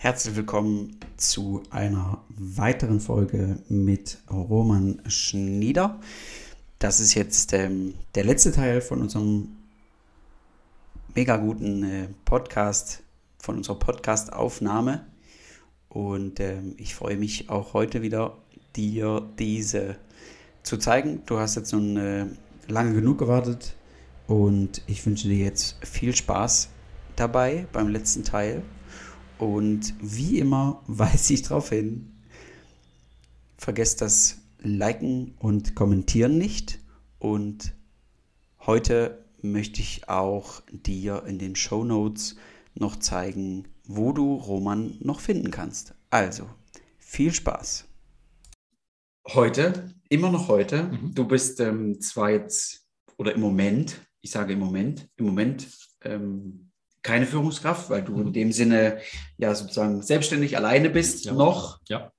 Herzlich willkommen zu einer weiteren Folge mit Roman Schnieder. Das ist jetzt ähm, der letzte Teil von unserem mega guten äh, Podcast, von unserer Podcast-Aufnahme. Und ähm, ich freue mich auch heute wieder, dir diese zu zeigen. Du hast jetzt nun äh, lange genug gewartet und ich wünsche dir jetzt viel Spaß dabei beim letzten Teil. Und wie immer weise ich darauf hin, vergesst das Liken und Kommentieren nicht. Und heute möchte ich auch dir in den Show Notes noch zeigen, wo du Roman noch finden kannst. Also, viel Spaß. Heute, immer noch heute, mhm. du bist ähm, zwar jetzt, oder im Moment, ich sage im Moment, im Moment ähm, keine Führungskraft, weil du in mhm. dem Sinne ja sozusagen selbstständig alleine bist ja. noch. Ja.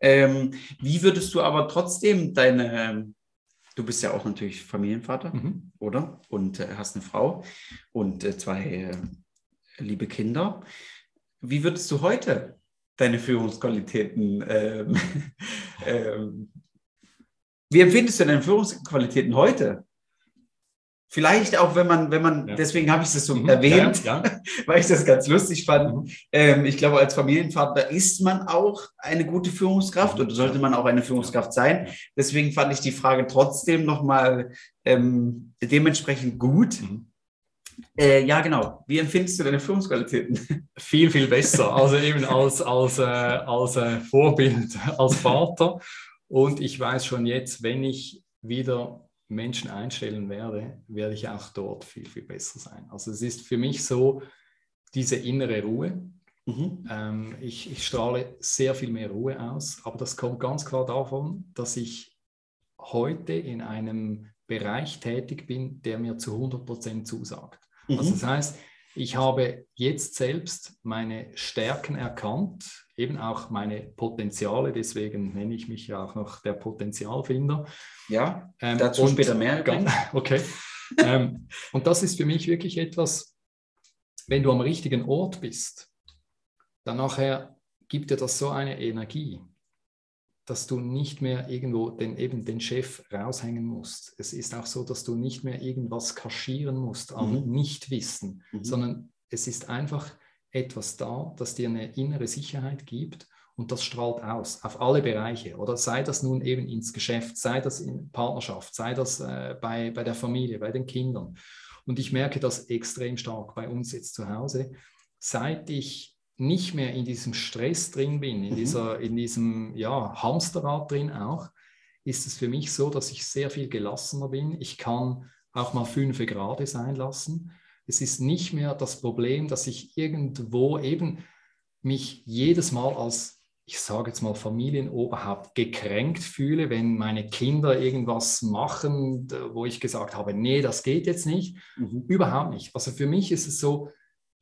Ähm, wie würdest du aber trotzdem deine, du bist ja auch natürlich Familienvater, mhm. oder? Und äh, hast eine Frau und äh, zwei äh, liebe Kinder. Wie würdest du heute deine Führungsqualitäten, ähm, ähm, wie empfindest du deine Führungsqualitäten heute? Vielleicht auch, wenn man, wenn man, ja. deswegen habe ich das so mhm. erwähnt, ja, ja. weil ich das ganz lustig fand. Mhm. Ähm, ich glaube, als Familienvater ist man auch eine gute Führungskraft oder sollte man auch eine Führungskraft sein. Deswegen fand ich die Frage trotzdem nochmal ähm, dementsprechend gut. Mhm. Äh, ja, genau. Wie empfindest du deine Führungsqualitäten? Viel, viel besser. Also eben als, als, äh, als äh, Vorbild, als Vater. Und ich weiß schon jetzt, wenn ich wieder Menschen einstellen werde, werde ich auch dort viel, viel besser sein. Also es ist für mich so diese innere Ruhe. Mhm. Ähm, ich, ich strahle sehr viel mehr Ruhe aus, aber das kommt ganz klar davon, dass ich heute in einem Bereich tätig bin, der mir zu 100 Prozent zusagt. Mhm. Also das heißt, ich habe jetzt selbst meine Stärken erkannt, eben auch meine Potenziale, deswegen nenne ich mich ja auch noch der Potenzialfinder. Ja, ähm, dazu später mehr. Okay. ähm, und das ist für mich wirklich etwas, wenn du am richtigen Ort bist, dann nachher gibt dir das so eine Energie, dass du nicht mehr irgendwo den, eben den Chef raushängen musst. Es ist auch so, dass du nicht mehr irgendwas kaschieren musst an mhm. Nichtwissen, mhm. sondern es ist einfach etwas da, das dir eine innere Sicherheit gibt und das strahlt aus auf alle Bereiche. Oder sei das nun eben ins Geschäft, sei das in Partnerschaft, sei das äh, bei, bei der Familie, bei den Kindern. Und ich merke das extrem stark bei uns jetzt zu Hause. Seit ich nicht mehr in diesem Stress drin bin, in, mhm. dieser, in diesem ja, Hamsterrad drin auch, ist es für mich so, dass ich sehr viel gelassener bin. Ich kann auch mal fünf Grad sein lassen. Es ist nicht mehr das Problem, dass ich irgendwo eben mich jedes Mal als, ich sage jetzt mal, Familienoberhaupt gekränkt fühle, wenn meine Kinder irgendwas machen, wo ich gesagt habe, nee, das geht jetzt nicht. Mhm. Überhaupt nicht. Also für mich ist es so,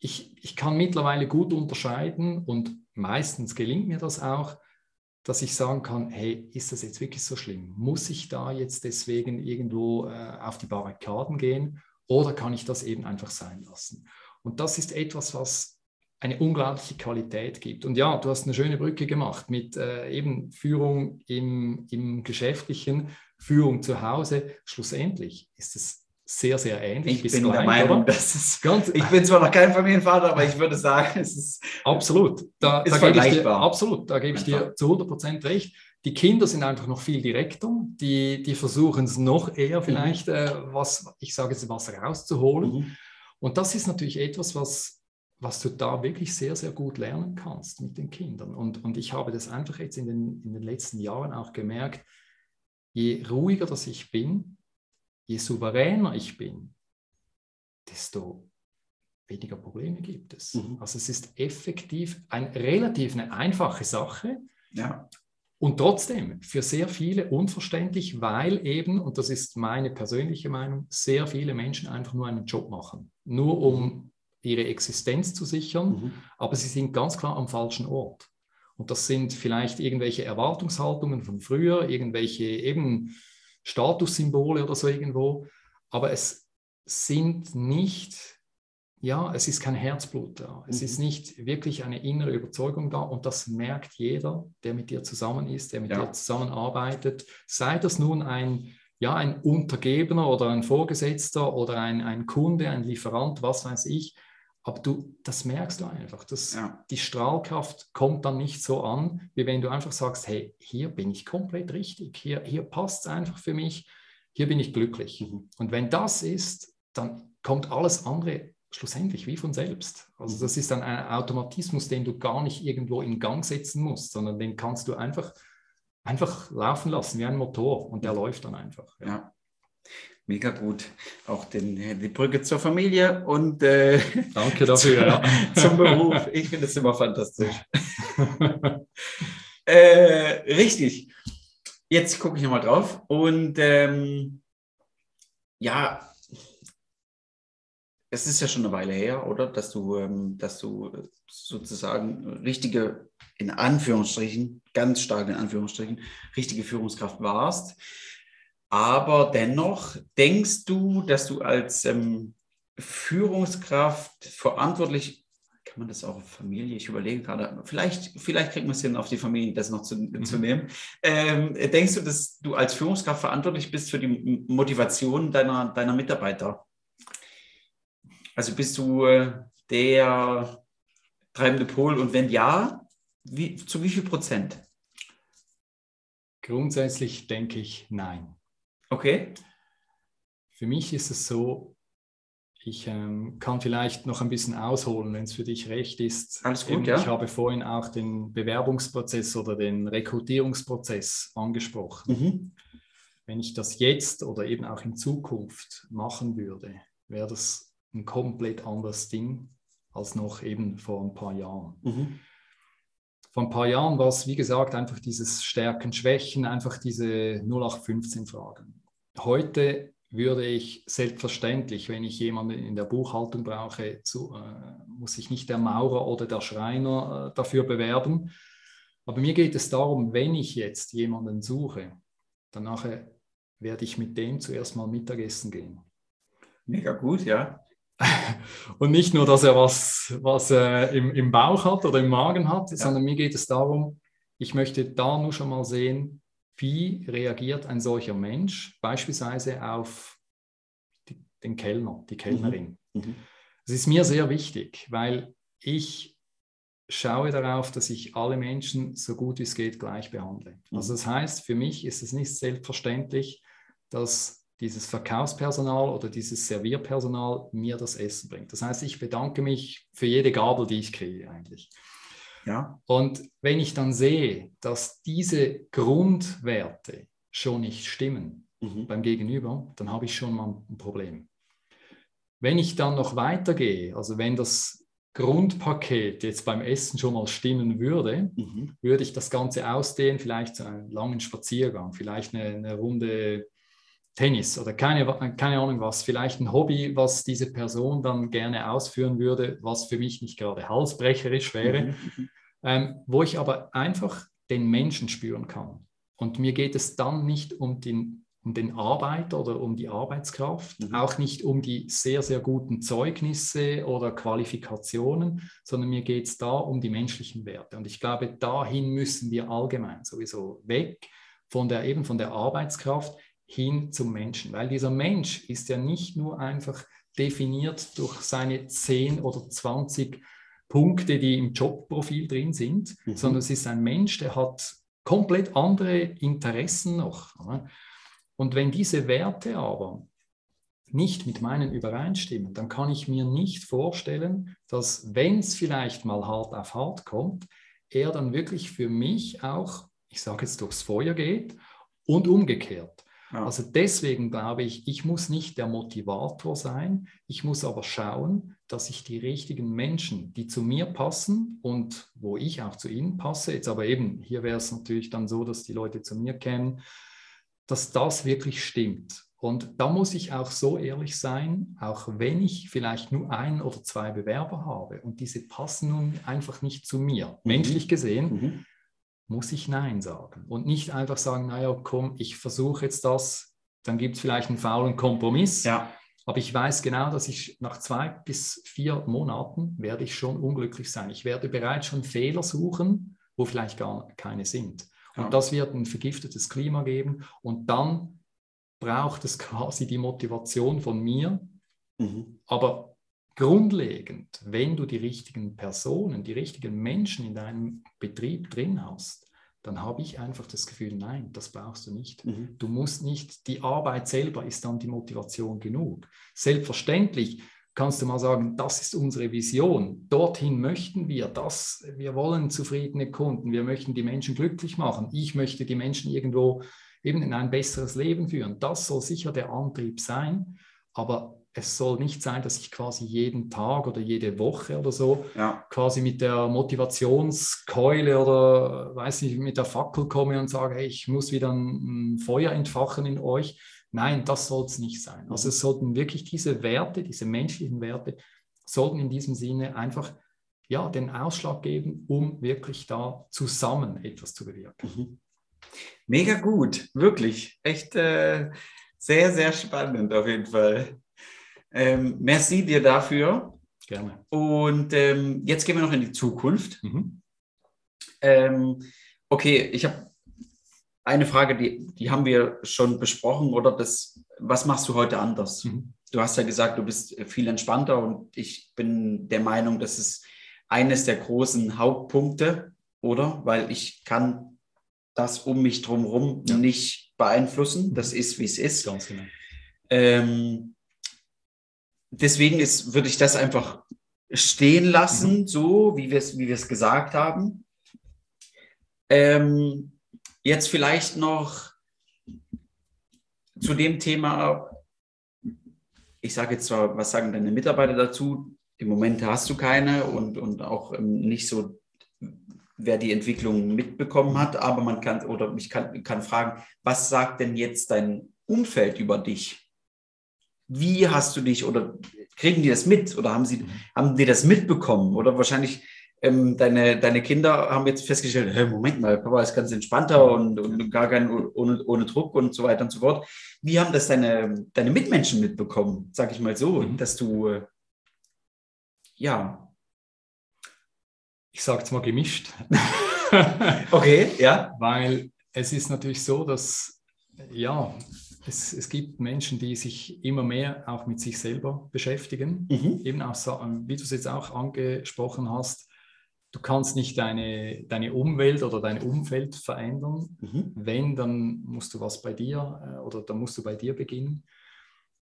ich, ich kann mittlerweile gut unterscheiden und meistens gelingt mir das auch, dass ich sagen kann, hey, ist das jetzt wirklich so schlimm? Muss ich da jetzt deswegen irgendwo äh, auf die Barrikaden gehen? Oder kann ich das eben einfach sein lassen? Und das ist etwas, was eine unglaubliche Qualität gibt. Und ja, du hast eine schöne Brücke gemacht mit äh, eben Führung im, im Geschäftlichen, Führung zu Hause. Schlussendlich ist es sehr, sehr ähnlich. Ich bin gleich, der Meinung, dass es ganz. Ich bin zwar noch kein Familienvater, aber ich würde sagen, es ist. Absolut. Da, ist da gebe ich dir, absolut, da gebe ich dir zu 100 Prozent recht. Die Kinder sind einfach noch viel direkter, die, die versuchen es noch eher mhm. vielleicht, mhm. äh, was, ich sage jetzt, was rauszuholen. Mhm. Und das ist natürlich etwas, was, was du da wirklich sehr, sehr gut lernen kannst mit den Kindern. Und, und ich habe das einfach jetzt in den, in den letzten Jahren auch gemerkt, je ruhiger das ich bin, je souveräner ich bin, desto weniger Probleme gibt es. Mhm. Also es ist effektiv ein, relativ eine einfache Sache, ja. Und trotzdem für sehr viele unverständlich, weil eben, und das ist meine persönliche Meinung, sehr viele Menschen einfach nur einen Job machen, nur um ihre Existenz zu sichern, mhm. aber sie sind ganz klar am falschen Ort. Und das sind vielleicht irgendwelche Erwartungshaltungen von früher, irgendwelche eben Statussymbole oder so irgendwo, aber es sind nicht ja, es ist kein Herzblut da. Es mhm. ist nicht wirklich eine innere Überzeugung da und das merkt jeder, der mit dir zusammen ist, der mit ja. dir zusammenarbeitet. Sei das nun ein, ja, ein Untergebener oder ein Vorgesetzter oder ein, ein Kunde, ein Lieferant, was weiß ich. Aber du, das merkst du einfach. Das, ja. Die Strahlkraft kommt dann nicht so an, wie wenn du einfach sagst, hey, hier bin ich komplett richtig, hier, hier passt es einfach für mich, hier bin ich glücklich. Mhm. Und wenn das ist, dann kommt alles andere schlussendlich wie von selbst. Also das ist dann ein Automatismus, den du gar nicht irgendwo in Gang setzen musst, sondern den kannst du einfach, einfach laufen lassen wie ein Motor und der läuft dann einfach. Ja. ja. Mega gut. Auch den, die Brücke zur Familie und äh, Danke dafür, ja. zum Beruf. Ich finde es immer fantastisch. äh, richtig. Jetzt gucke ich nochmal drauf und ähm, ja, es ist ja schon eine Weile her, oder? Dass du, ähm, dass du sozusagen richtige, in Anführungsstrichen, ganz stark in Anführungsstrichen, richtige Führungskraft warst. Aber dennoch denkst du, dass du als ähm, Führungskraft verantwortlich, kann man das auch auf Familie, ich überlege gerade, vielleicht, vielleicht kriegt man es hin, auf die Familie das noch zu, mhm. zu nehmen. Ähm, denkst du, dass du als Führungskraft verantwortlich bist für die Motivation deiner, deiner Mitarbeiter? Also bist du äh, der treibende Pol und wenn ja, wie, zu wie viel Prozent? Grundsätzlich denke ich nein. Okay. Für mich ist es so, ich ähm, kann vielleicht noch ein bisschen ausholen, wenn es für dich recht ist. Alles gut, ja. Ich habe vorhin auch den Bewerbungsprozess oder den Rekrutierungsprozess angesprochen. Mhm. Wenn ich das jetzt oder eben auch in Zukunft machen würde, wäre das ein komplett anderes Ding als noch eben vor ein paar Jahren. Mhm. Vor ein paar Jahren war es, wie gesagt, einfach dieses Stärken, Schwächen, einfach diese 0815-Fragen. Heute würde ich selbstverständlich, wenn ich jemanden in der Buchhaltung brauche, zu, äh, muss ich nicht der Maurer oder der Schreiner äh, dafür bewerben. Aber mir geht es darum, wenn ich jetzt jemanden suche, dann nachher werde ich mit dem zuerst mal Mittagessen gehen. Mega gut, ja. Und nicht nur, dass er was, was äh, im, im Bauch hat oder im Magen hat, ja. sondern mir geht es darum, ich möchte da nur schon mal sehen, wie reagiert ein solcher Mensch beispielsweise auf die, den Kellner, die Kellnerin. Mhm. Mhm. Das ist mir sehr wichtig, weil ich schaue darauf, dass ich alle Menschen so gut wie es geht gleich behandle. Mhm. Also das heißt, für mich ist es nicht selbstverständlich, dass dieses Verkaufspersonal oder dieses Servierpersonal mir das Essen bringt. Das heißt, ich bedanke mich für jede Gabel, die ich kriege eigentlich. Ja. Und wenn ich dann sehe, dass diese Grundwerte schon nicht stimmen mhm. beim Gegenüber, dann habe ich schon mal ein Problem. Wenn ich dann noch weitergehe, also wenn das Grundpaket jetzt beim Essen schon mal stimmen würde, mhm. würde ich das Ganze ausdehnen, vielleicht zu einem langen Spaziergang, vielleicht eine, eine Runde Tennis oder keine, keine Ahnung was, vielleicht ein Hobby, was diese Person dann gerne ausführen würde, was für mich nicht gerade halsbrecherisch wäre, mhm. mhm. ähm, wo ich aber einfach den Menschen spüren kann. Und mir geht es dann nicht um den, um den Arbeiter oder um die Arbeitskraft, mhm. auch nicht um die sehr, sehr guten Zeugnisse oder Qualifikationen, sondern mir geht es da um die menschlichen Werte. Und ich glaube, dahin müssen wir allgemein sowieso weg von der eben von der Arbeitskraft hin zum Menschen, weil dieser Mensch ist ja nicht nur einfach definiert durch seine 10 oder 20 Punkte, die im Jobprofil drin sind, mhm. sondern es ist ein Mensch, der hat komplett andere Interessen noch. Und wenn diese Werte aber nicht mit meinen übereinstimmen, dann kann ich mir nicht vorstellen, dass wenn es vielleicht mal hart auf hart kommt, er dann wirklich für mich auch, ich sage jetzt, durchs Feuer geht und umgekehrt. Ja. Also deswegen glaube ich, ich muss nicht der Motivator sein, ich muss aber schauen, dass ich die richtigen Menschen, die zu mir passen und wo ich auch zu ihnen passe, jetzt aber eben, hier wäre es natürlich dann so, dass die Leute zu mir kennen, dass das wirklich stimmt. Und da muss ich auch so ehrlich sein, auch wenn ich vielleicht nur ein oder zwei Bewerber habe und diese passen nun einfach nicht zu mir, mhm. menschlich gesehen, mhm muss ich Nein sagen und nicht einfach sagen, naja, komm, ich versuche jetzt das, dann gibt es vielleicht einen faulen Kompromiss. Ja. Aber ich weiß genau, dass ich nach zwei bis vier Monaten werde ich schon unglücklich sein. Ich werde bereits schon Fehler suchen, wo vielleicht gar keine sind. Und ja. das wird ein vergiftetes Klima geben. Und dann braucht es quasi die Motivation von mir. Mhm. Aber grundlegend, wenn du die richtigen Personen, die richtigen Menschen in deinem Betrieb drin hast, dann habe ich einfach das Gefühl, nein, das brauchst du nicht. Mhm. Du musst nicht, die Arbeit selber ist dann die Motivation genug. Selbstverständlich kannst du mal sagen, das ist unsere Vision, dorthin möchten wir, das, wir wollen zufriedene Kunden, wir möchten die Menschen glücklich machen, ich möchte die Menschen irgendwo eben in ein besseres Leben führen. Das soll sicher der Antrieb sein, aber es soll nicht sein, dass ich quasi jeden Tag oder jede Woche oder so ja. quasi mit der Motivationskeule oder weiß nicht, mit der Fackel komme und sage, hey, ich muss wieder ein, ein Feuer entfachen in euch. Nein, das soll es nicht sein. Also es sollten wirklich diese Werte, diese menschlichen Werte, sollten in diesem Sinne einfach ja, den Ausschlag geben, um wirklich da zusammen etwas zu bewirken. Mhm. Mega gut, wirklich. Echt äh, sehr, sehr spannend auf jeden Fall. Ähm, merci dir dafür. Gerne. Und ähm, jetzt gehen wir noch in die Zukunft. Mhm. Ähm, okay, ich habe eine Frage, die, die haben wir schon besprochen, oder das, was machst du heute anders? Mhm. Du hast ja gesagt, du bist viel entspannter und ich bin der Meinung, das ist eines der großen Hauptpunkte, oder? Weil ich kann das um mich drumherum ja. nicht beeinflussen. Das mhm. ist, wie es ist. Ganz genau. Ähm, deswegen ist, würde ich das einfach stehen lassen, mhm. so wie wir es wie gesagt haben. Ähm, jetzt vielleicht noch zu dem Thema, ich sage jetzt zwar, was sagen deine Mitarbeiter dazu? Im Moment hast du keine und, und auch ähm, nicht so, wer die Entwicklung mitbekommen hat, aber man kann, oder ich kann, kann fragen, was sagt denn jetzt dein Umfeld über dich? Wie hast du dich oder kriegen die das mit oder haben sie, mhm. haben die das mitbekommen? Oder wahrscheinlich ähm, deine, deine Kinder haben jetzt festgestellt, hey, Moment mal, Papa ist ganz entspannter und, und gar kein ohne, ohne Druck und so weiter und so fort. Wie haben das deine, deine Mitmenschen mitbekommen, sag ich mal so, mhm. dass du äh, ja. Ich sage es mal gemischt. okay, ja. Weil es ist natürlich so, dass ja, es, es, gibt Menschen, die sich immer mehr auch mit sich selber beschäftigen. Mhm. Eben auch, wie du es jetzt auch angesprochen hast, du kannst nicht deine, deine Umwelt oder dein Umfeld verändern. Mhm. Wenn, dann musst du was bei dir äh, oder dann musst du bei dir beginnen.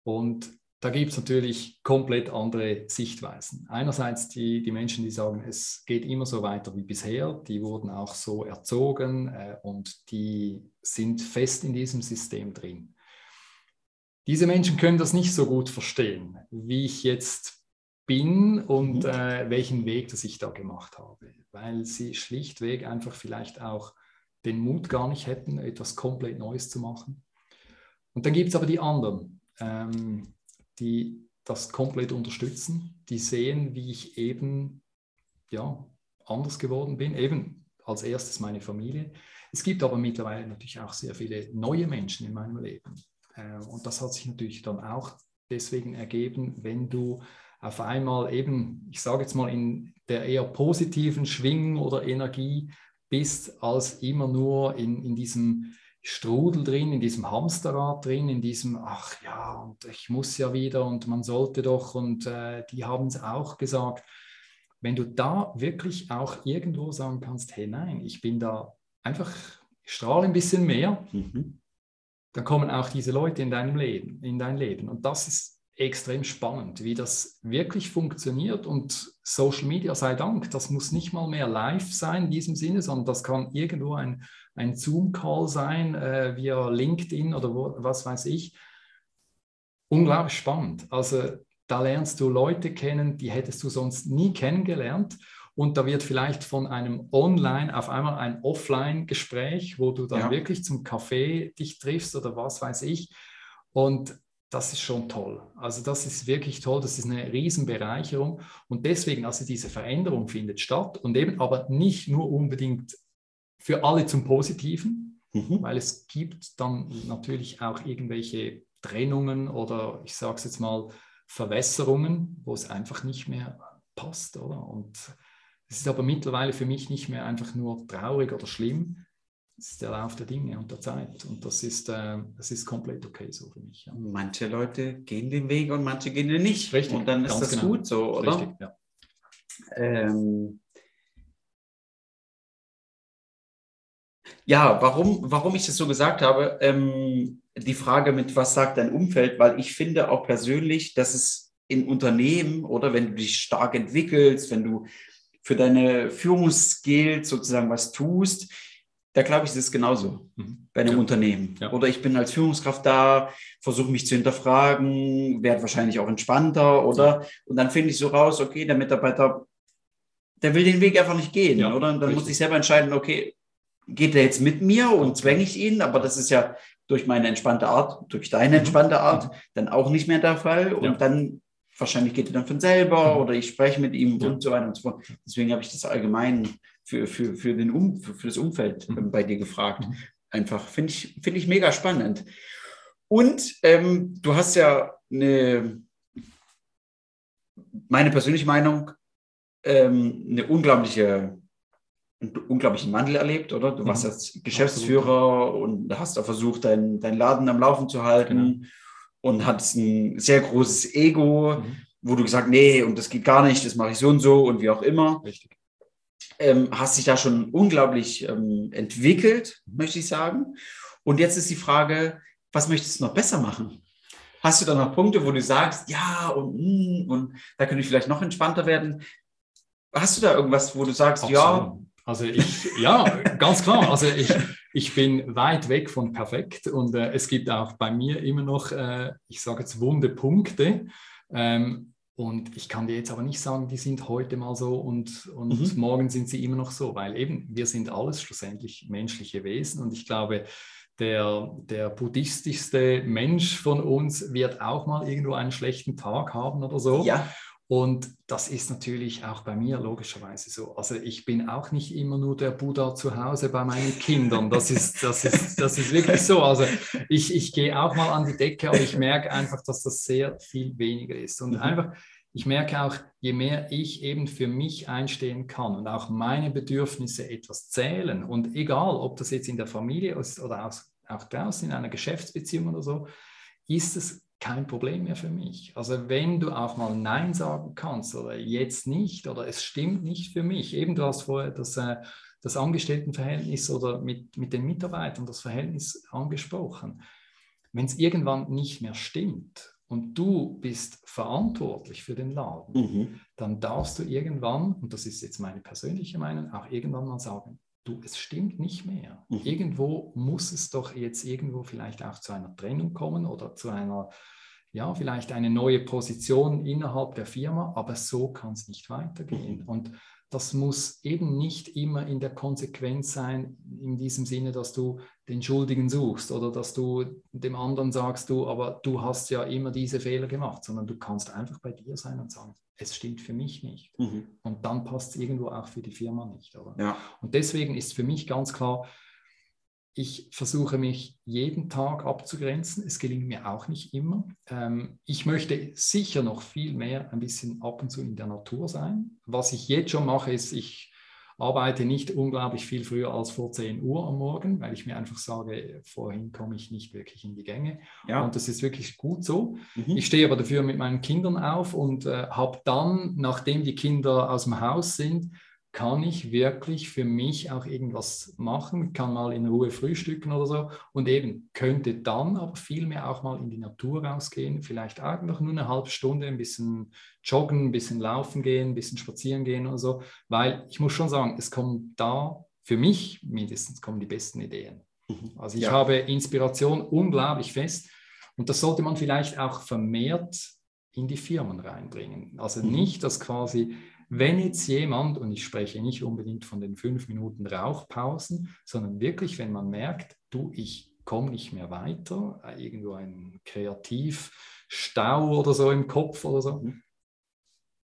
Und da gibt es natürlich komplett andere Sichtweisen. Einerseits die, die Menschen, die sagen, es geht immer so weiter wie bisher, die wurden auch so erzogen äh, und die sind fest in diesem System drin. Diese Menschen können das nicht so gut verstehen, wie ich jetzt bin und mhm. äh, welchen Weg, das ich da gemacht habe, weil sie schlichtweg einfach vielleicht auch den Mut gar nicht hätten, etwas komplett Neues zu machen. Und dann gibt es aber die anderen, ähm, die das komplett unterstützen, die sehen, wie ich eben ja, anders geworden bin, eben als erstes meine Familie. Es gibt aber mittlerweile natürlich auch sehr viele neue Menschen in meinem Leben, und das hat sich natürlich dann auch deswegen ergeben, wenn du auf einmal eben, ich sage jetzt mal, in der eher positiven Schwingung oder Energie bist, als immer nur in, in diesem Strudel drin, in diesem Hamsterrad drin, in diesem, ach ja, und ich muss ja wieder und man sollte doch und äh, die haben es auch gesagt. Wenn du da wirklich auch irgendwo sagen kannst, hey nein, ich bin da einfach, ich strahle ein bisschen mehr, mhm dann kommen auch diese Leute in deinem Leben, in dein Leben. Und das ist extrem spannend, wie das wirklich funktioniert. Und Social Media sei Dank, das muss nicht mal mehr live sein in diesem Sinne, sondern das kann irgendwo ein, ein Zoom-Call sein, äh, via LinkedIn oder wo, was weiß ich. Unglaublich spannend. Also da lernst du Leute kennen, die hättest du sonst nie kennengelernt und da wird vielleicht von einem Online auf einmal ein Offline-Gespräch, wo du dann ja. wirklich zum Café dich triffst oder was weiß ich. Und das ist schon toll. Also das ist wirklich toll, das ist eine Riesenbereicherung. Und deswegen, also diese Veränderung findet statt und eben aber nicht nur unbedingt für alle zum Positiven, mhm. weil es gibt dann natürlich auch irgendwelche Trennungen oder ich sage es jetzt mal Verwässerungen, wo es einfach nicht mehr passt. Oder? Und es ist aber mittlerweile für mich nicht mehr einfach nur traurig oder schlimm. Es ist der Lauf der Dinge und der Zeit. Und das ist, äh, das ist komplett okay so für mich. Ja. Manche Leute gehen den Weg und manche gehen den nicht. Richtig. Und dann ist das genau. gut so, oder? Richtig, ja. Ähm, ja, warum, warum ich das so gesagt habe, ähm, die Frage mit, was sagt dein Umfeld, weil ich finde auch persönlich, dass es in Unternehmen oder wenn du dich stark entwickelst, wenn du für deine Führungsskills sozusagen was tust, da glaube ich, ist es genauso mhm. bei einem ja. Unternehmen. Ja. Oder ich bin als Führungskraft da, versuche mich zu hinterfragen, werde wahrscheinlich auch entspannter, oder? Ja. Und dann finde ich so raus, okay, der Mitarbeiter, der will den Weg einfach nicht gehen, oder? Und dann richtig. muss ich selber entscheiden, okay, geht er jetzt mit mir und zwänge ich ihn? Aber das ist ja durch meine entspannte Art, durch deine mhm. entspannte Art, mhm. dann auch nicht mehr der Fall. Und dann wahrscheinlich geht er dann von selber mhm. oder ich spreche mit ihm und so weiter und so fort. Deswegen habe ich das allgemein für, für, für, den um, für, für das Umfeld mhm. bei dir gefragt. Mhm. Einfach finde ich, find ich mega spannend. Und ähm, du hast ja eine, meine persönliche Meinung, ähm, eine unglaubliche, einen unglaublichen Wandel erlebt, oder? Du warst mhm. als Geschäftsführer Absolut. und hast da versucht, deinen dein Laden am Laufen zu halten genau. Und hattest ein sehr großes Ego, mhm. wo du gesagt, nee, und das geht gar nicht, das mache ich so und so und wie auch immer. Richtig ähm, hast dich da schon unglaublich ähm, entwickelt, möchte ich sagen. Und jetzt ist die Frage, was möchtest du noch besser machen? Hast du da noch Punkte, wo du sagst, ja, und, mm, und da könnte ich vielleicht noch entspannter werden? Hast du da irgendwas, wo du sagst, Absolut. ja? Also ich, ja, ganz klar. Also ich, ich bin weit weg von perfekt und äh, es gibt auch bei mir immer noch, äh, ich sage jetzt, wunde Punkte. Ähm, und ich kann dir jetzt aber nicht sagen, die sind heute mal so und, und mhm. morgen sind sie immer noch so, weil eben wir sind alles schlussendlich menschliche Wesen und ich glaube, der, der buddhistischste Mensch von uns wird auch mal irgendwo einen schlechten Tag haben oder so. Ja. Und das ist natürlich auch bei mir logischerweise so. Also ich bin auch nicht immer nur der Buddha zu Hause bei meinen Kindern. Das ist, das ist, das ist wirklich so. Also ich, ich gehe auch mal an die Decke, aber ich merke einfach, dass das sehr viel weniger ist. Und mhm. einfach, ich merke auch, je mehr ich eben für mich einstehen kann und auch meine Bedürfnisse etwas zählen und egal, ob das jetzt in der Familie ist oder auch draußen in einer Geschäftsbeziehung oder so, ist es kein Problem mehr für mich. Also wenn du auch mal Nein sagen kannst oder jetzt nicht oder es stimmt nicht für mich, eben du hast vorher das, äh, das Angestelltenverhältnis oder mit, mit den Mitarbeitern das Verhältnis angesprochen. Wenn es irgendwann nicht mehr stimmt und du bist verantwortlich für den Laden, mhm. dann darfst du irgendwann, und das ist jetzt meine persönliche Meinung, auch irgendwann mal sagen, du, es stimmt nicht mehr. Mhm. Irgendwo muss es doch jetzt irgendwo vielleicht auch zu einer Trennung kommen oder zu einer, ja, vielleicht eine neue Position innerhalb der Firma, aber so kann es nicht weitergehen. Mhm. Und das muss eben nicht immer in der Konsequenz sein, in diesem Sinne, dass du den Schuldigen suchst oder dass du dem anderen sagst, du, aber du hast ja immer diese Fehler gemacht, sondern du kannst einfach bei dir sein und sagen, es stimmt für mich nicht. Mhm. Und dann passt es irgendwo auch für die Firma nicht. Oder? Ja. Und deswegen ist für mich ganz klar, ich versuche mich jeden Tag abzugrenzen. Es gelingt mir auch nicht immer. Ähm, ich möchte sicher noch viel mehr ein bisschen ab und zu in der Natur sein. Was ich jetzt schon mache, ist, ich arbeite nicht unglaublich viel früher als vor 10 Uhr am Morgen, weil ich mir einfach sage, vorhin komme ich nicht wirklich in die Gänge. Ja. Und das ist wirklich gut so. Mhm. Ich stehe aber dafür mit meinen Kindern auf und äh, habe dann, nachdem die Kinder aus dem Haus sind, kann ich wirklich für mich auch irgendwas machen, kann mal in Ruhe frühstücken oder so und eben könnte dann aber vielmehr auch mal in die Natur rausgehen, vielleicht einfach nur eine halbe Stunde ein bisschen joggen, ein bisschen laufen gehen, ein bisschen spazieren gehen oder so, weil ich muss schon sagen, es kommen da für mich mindestens kommen die besten Ideen. Mhm. Also ich ja. habe Inspiration unglaublich fest und das sollte man vielleicht auch vermehrt in die Firmen reinbringen. Also mhm. nicht, dass quasi wenn jetzt jemand, und ich spreche nicht unbedingt von den fünf Minuten Rauchpausen, sondern wirklich, wenn man merkt, du, ich komme nicht mehr weiter, äh, irgendwo ein Kreativstau oder so im Kopf oder so,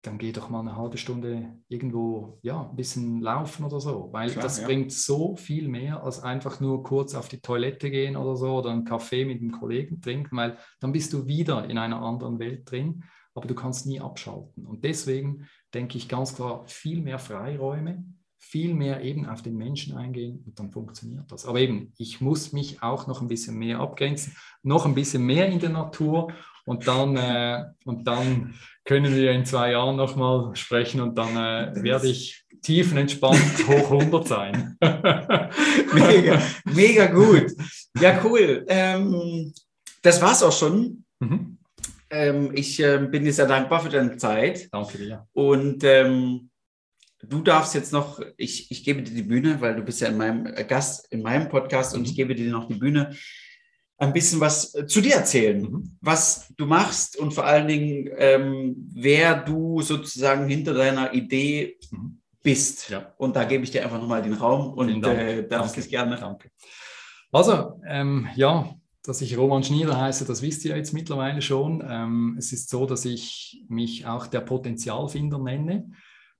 dann geh doch mal eine halbe Stunde irgendwo, ja, ein bisschen laufen oder so, weil Klar, das ja. bringt so viel mehr, als einfach nur kurz auf die Toilette gehen oder so oder einen Kaffee mit einem Kollegen trinken, weil dann bist du wieder in einer anderen Welt drin, aber du kannst nie abschalten. Und deswegen denke ich ganz klar, viel mehr Freiräume, viel mehr eben auf den Menschen eingehen und dann funktioniert das. Aber eben, ich muss mich auch noch ein bisschen mehr abgrenzen, noch ein bisschen mehr in der Natur und dann, äh, und dann können wir in zwei Jahren nochmal sprechen und dann äh, werde ich tiefenentspannt hoch 100 sein. mega, mega gut. Ja, cool. Ähm, das war's auch schon. Mhm. Ähm, ich äh, bin dir sehr dankbar für deine Zeit. Danke dir. Und ähm, du darfst jetzt noch, ich, ich gebe dir die Bühne, weil du bist ja in meinem äh, Gast in meinem Podcast und ich mhm. gebe dir noch die Bühne, ein bisschen was äh, zu dir erzählen, mhm. was du machst und vor allen Dingen, ähm, wer du sozusagen hinter deiner Idee mhm. bist. Ja. Und da gebe ich dir einfach nochmal den Raum und äh, darfst dich gerne. Danke. Also, ähm, ja, dass ich Roman Schnieder heiße, das wisst ihr jetzt mittlerweile schon. Ähm, es ist so, dass ich mich auch der Potenzialfinder nenne.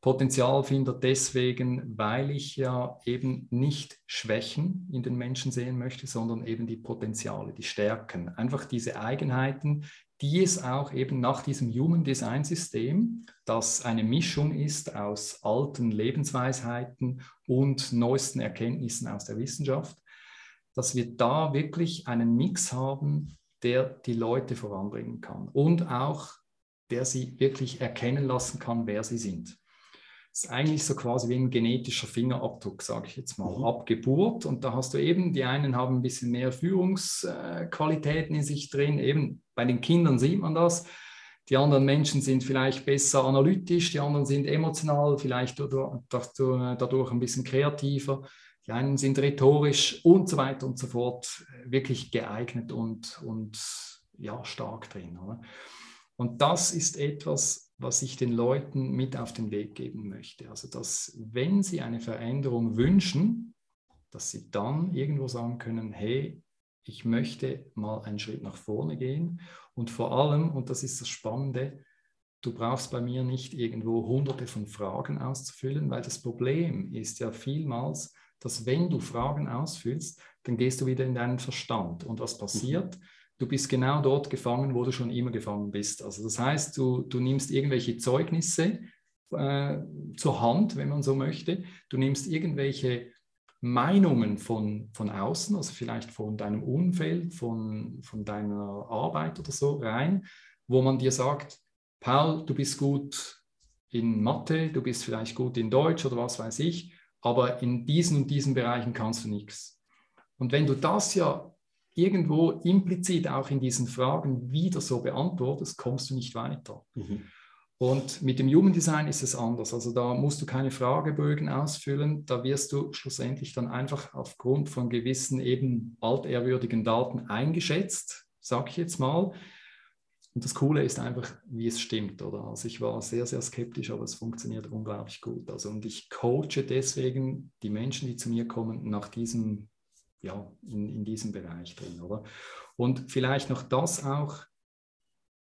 Potenzialfinder deswegen, weil ich ja eben nicht Schwächen in den Menschen sehen möchte, sondern eben die Potenziale, die Stärken, einfach diese Eigenheiten, die es auch eben nach diesem Human Design System, das eine Mischung ist aus alten Lebensweisheiten und neuesten Erkenntnissen aus der Wissenschaft, dass wir da wirklich einen Mix haben, der die Leute voranbringen kann und auch der sie wirklich erkennen lassen kann, wer sie sind ist eigentlich so quasi wie ein genetischer Fingerabdruck, sage ich jetzt mal, mhm. ab Geburt. Und da hast du eben, die einen haben ein bisschen mehr Führungsqualitäten in sich drin. Eben bei den Kindern sieht man das. Die anderen Menschen sind vielleicht besser analytisch, die anderen sind emotional, vielleicht dadurch, dadurch ein bisschen kreativer. Die einen sind rhetorisch und so weiter und so fort wirklich geeignet und, und ja, stark drin. Oder? Und das ist etwas, was ich den Leuten mit auf den Weg geben möchte. Also, dass wenn sie eine Veränderung wünschen, dass sie dann irgendwo sagen können, hey, ich möchte mal einen Schritt nach vorne gehen. Und vor allem, und das ist das Spannende, du brauchst bei mir nicht irgendwo hunderte von Fragen auszufüllen, weil das Problem ist ja vielmals, dass wenn du Fragen ausfüllst, dann gehst du wieder in deinen Verstand. Und was passiert? Mhm du bist genau dort gefangen, wo du schon immer gefangen bist. Also das heißt, du, du nimmst irgendwelche Zeugnisse äh, zur Hand, wenn man so möchte. Du nimmst irgendwelche Meinungen von, von außen, also vielleicht von deinem Umfeld, von, von deiner Arbeit oder so rein, wo man dir sagt, Paul, du bist gut in Mathe, du bist vielleicht gut in Deutsch oder was weiß ich, aber in diesen und diesen Bereichen kannst du nichts. Und wenn du das ja irgendwo implizit auch in diesen Fragen wieder so beantwortest, kommst du nicht weiter. Mhm. Und mit dem Human Design ist es anders. Also da musst du keine Fragebögen ausfüllen. Da wirst du schlussendlich dann einfach aufgrund von gewissen eben altehrwürdigen Daten eingeschätzt, sag ich jetzt mal. Und das Coole ist einfach, wie es stimmt, oder? Also ich war sehr, sehr skeptisch, aber es funktioniert unglaublich gut. Also und ich coache deswegen die Menschen, die zu mir kommen, nach diesem ja, in, in diesem Bereich drin, oder? Und vielleicht noch das auch,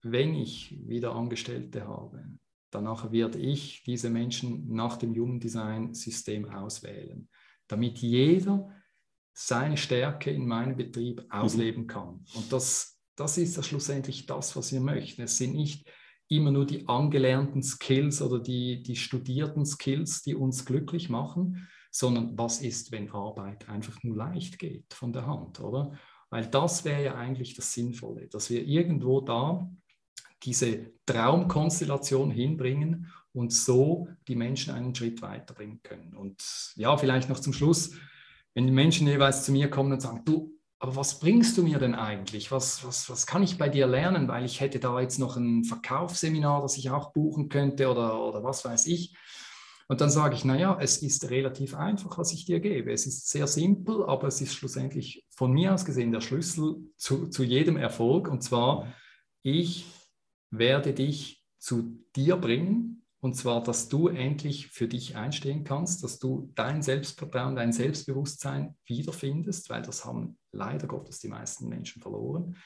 wenn ich wieder Angestellte habe, danach werde ich diese Menschen nach dem Human Design System auswählen, damit jeder seine Stärke in meinem Betrieb ausleben kann. Und das, das ist ja schlussendlich das, was wir möchten. Es sind nicht immer nur die angelernten Skills oder die, die studierten Skills, die uns glücklich machen, sondern was ist, wenn Arbeit einfach nur leicht geht von der Hand, oder? Weil das wäre ja eigentlich das Sinnvolle, dass wir irgendwo da diese Traumkonstellation hinbringen und so die Menschen einen Schritt weiterbringen können. Und ja, vielleicht noch zum Schluss, wenn die Menschen jeweils zu mir kommen und sagen, du, aber was bringst du mir denn eigentlich? Was, was, was kann ich bei dir lernen? Weil ich hätte da jetzt noch ein Verkaufsseminar, das ich auch buchen könnte oder, oder was weiß ich. Und dann sage ich, naja, es ist relativ einfach, was ich dir gebe. Es ist sehr simpel, aber es ist schlussendlich von mir aus gesehen der Schlüssel zu, zu jedem Erfolg. Und zwar, ich werde dich zu dir bringen. Und zwar, dass du endlich für dich einstehen kannst, dass du dein Selbstvertrauen, dein Selbstbewusstsein wiederfindest, weil das haben leider Gottes die meisten Menschen verloren.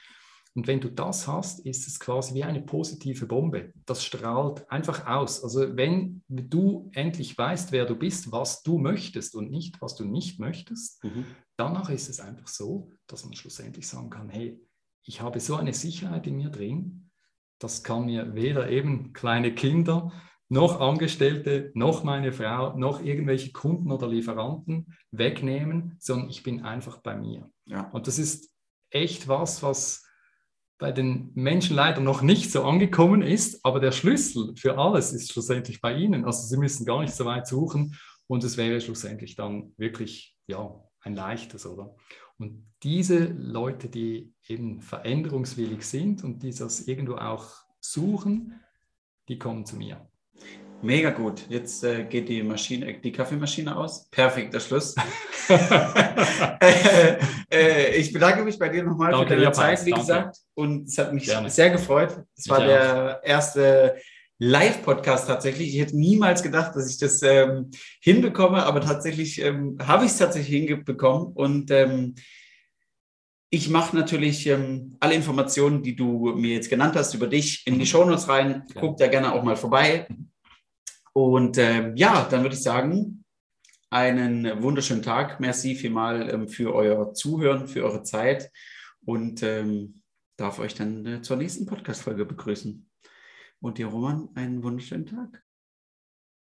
Und wenn du das hast, ist es quasi wie eine positive Bombe. Das strahlt einfach aus. Also wenn du endlich weißt, wer du bist, was du möchtest und nicht, was du nicht möchtest, mhm. danach ist es einfach so, dass man schlussendlich sagen kann, hey, ich habe so eine Sicherheit in mir drin, das kann mir weder eben kleine Kinder noch Angestellte, noch meine Frau, noch irgendwelche Kunden oder Lieferanten wegnehmen, sondern ich bin einfach bei mir. Ja. Und das ist echt was, was bei den Menschen leider noch nicht so angekommen ist, aber der Schlüssel für alles ist schlussendlich bei Ihnen. Also Sie müssen gar nicht so weit suchen und es wäre schlussendlich dann wirklich ja, ein leichtes, oder? Und diese Leute, die eben veränderungswillig sind und die das irgendwo auch suchen, die kommen zu mir. Mega gut. Jetzt äh, geht die Maschine, die Kaffeemaschine aus. Perfekter Schluss. äh, ich bedanke mich bei dir nochmal Danke, für deine Zeit, wie Danke. gesagt. Und es hat mich Gerne. sehr gefreut. Es war der erste Live-Podcast tatsächlich. Ich hätte niemals gedacht, dass ich das ähm, hinbekomme, aber tatsächlich ähm, habe ich es tatsächlich hinbekommen. Und ähm, ich mache natürlich ähm, alle Informationen, die du mir jetzt genannt hast, über dich in die Shownotes rein. Guck da gerne auch mal vorbei. Und äh, ja, dann würde ich sagen, einen wunderschönen Tag. Merci vielmal ähm, für euer Zuhören, für eure Zeit und ähm, darf euch dann äh, zur nächsten Podcast-Folge begrüßen. Und dir, Roman, einen wunderschönen Tag.